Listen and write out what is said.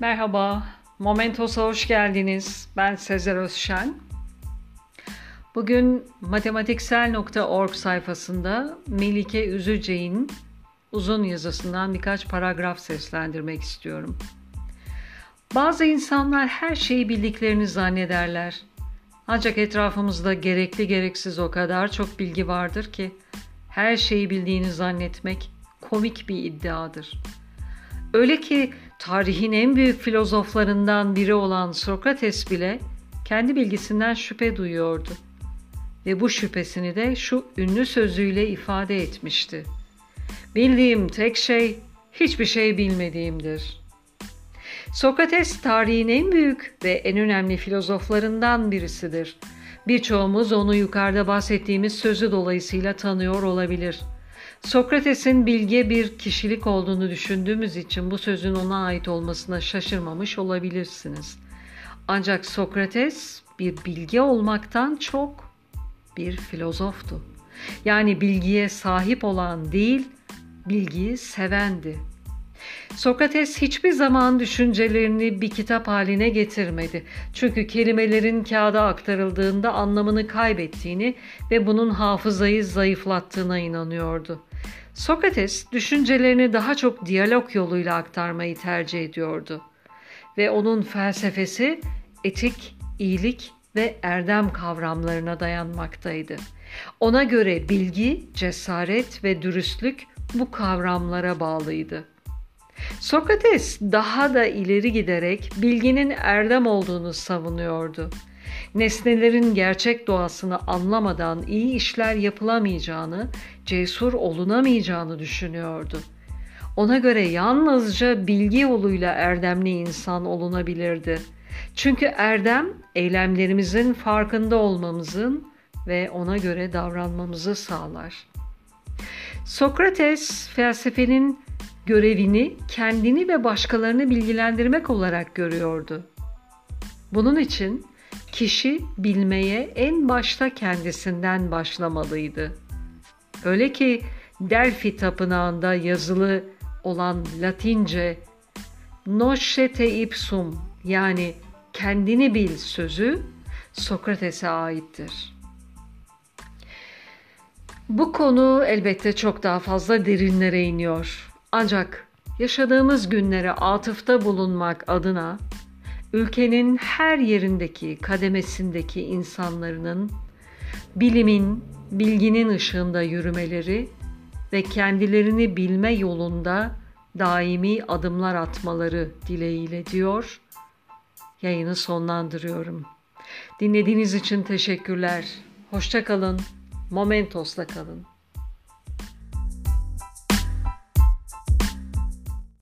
Merhaba, Momentos'a hoş geldiniz. Ben Sezer Özşen. Bugün matematiksel.org sayfasında Melike Üzüce'in uzun yazısından birkaç paragraf seslendirmek istiyorum. Bazı insanlar her şeyi bildiklerini zannederler. Ancak etrafımızda gerekli gereksiz o kadar çok bilgi vardır ki her şeyi bildiğini zannetmek komik bir iddiadır. Öyle ki tarihin en büyük filozoflarından biri olan Sokrates bile kendi bilgisinden şüphe duyuyordu. Ve bu şüphesini de şu ünlü sözüyle ifade etmişti. Bildiğim tek şey hiçbir şey bilmediğimdir. Sokrates tarihin en büyük ve en önemli filozoflarından birisidir. Birçoğumuz onu yukarıda bahsettiğimiz sözü dolayısıyla tanıyor olabilir.'' Sokrates'in bilge bir kişilik olduğunu düşündüğümüz için bu sözün ona ait olmasına şaşırmamış olabilirsiniz. Ancak Sokrates bir bilge olmaktan çok bir filozoftu. Yani bilgiye sahip olan değil, bilgiyi sevendi. Sokrates hiçbir zaman düşüncelerini bir kitap haline getirmedi. Çünkü kelimelerin kağıda aktarıldığında anlamını kaybettiğini ve bunun hafızayı zayıflattığına inanıyordu. Sokrates düşüncelerini daha çok diyalog yoluyla aktarmayı tercih ediyordu. Ve onun felsefesi etik, iyilik ve erdem kavramlarına dayanmaktaydı. Ona göre bilgi, cesaret ve dürüstlük bu kavramlara bağlıydı. Sokrates daha da ileri giderek bilginin erdem olduğunu savunuyordu. Nesnelerin gerçek doğasını anlamadan iyi işler yapılamayacağını, cesur olunamayacağını düşünüyordu. Ona göre yalnızca bilgi yoluyla erdemli insan olunabilirdi. Çünkü erdem eylemlerimizin farkında olmamızın ve ona göre davranmamızı sağlar. Sokrates felsefenin görevini kendini ve başkalarını bilgilendirmek olarak görüyordu. Bunun için kişi bilmeye en başta kendisinden başlamalıydı. Öyle ki Delphi tapınağında yazılı olan Latince "Noscete ipsum yani kendini bil sözü Sokrates'e aittir. Bu konu elbette çok daha fazla derinlere iniyor. Ancak yaşadığımız günlere atıfta bulunmak adına ülkenin her yerindeki kademesindeki insanların bilimin, bilginin ışığında yürümeleri ve kendilerini bilme yolunda daimi adımlar atmaları dileğiyle diyor. Yayını sonlandırıyorum. Dinlediğiniz için teşekkürler. Hoşça kalın. Momentos'la kalın.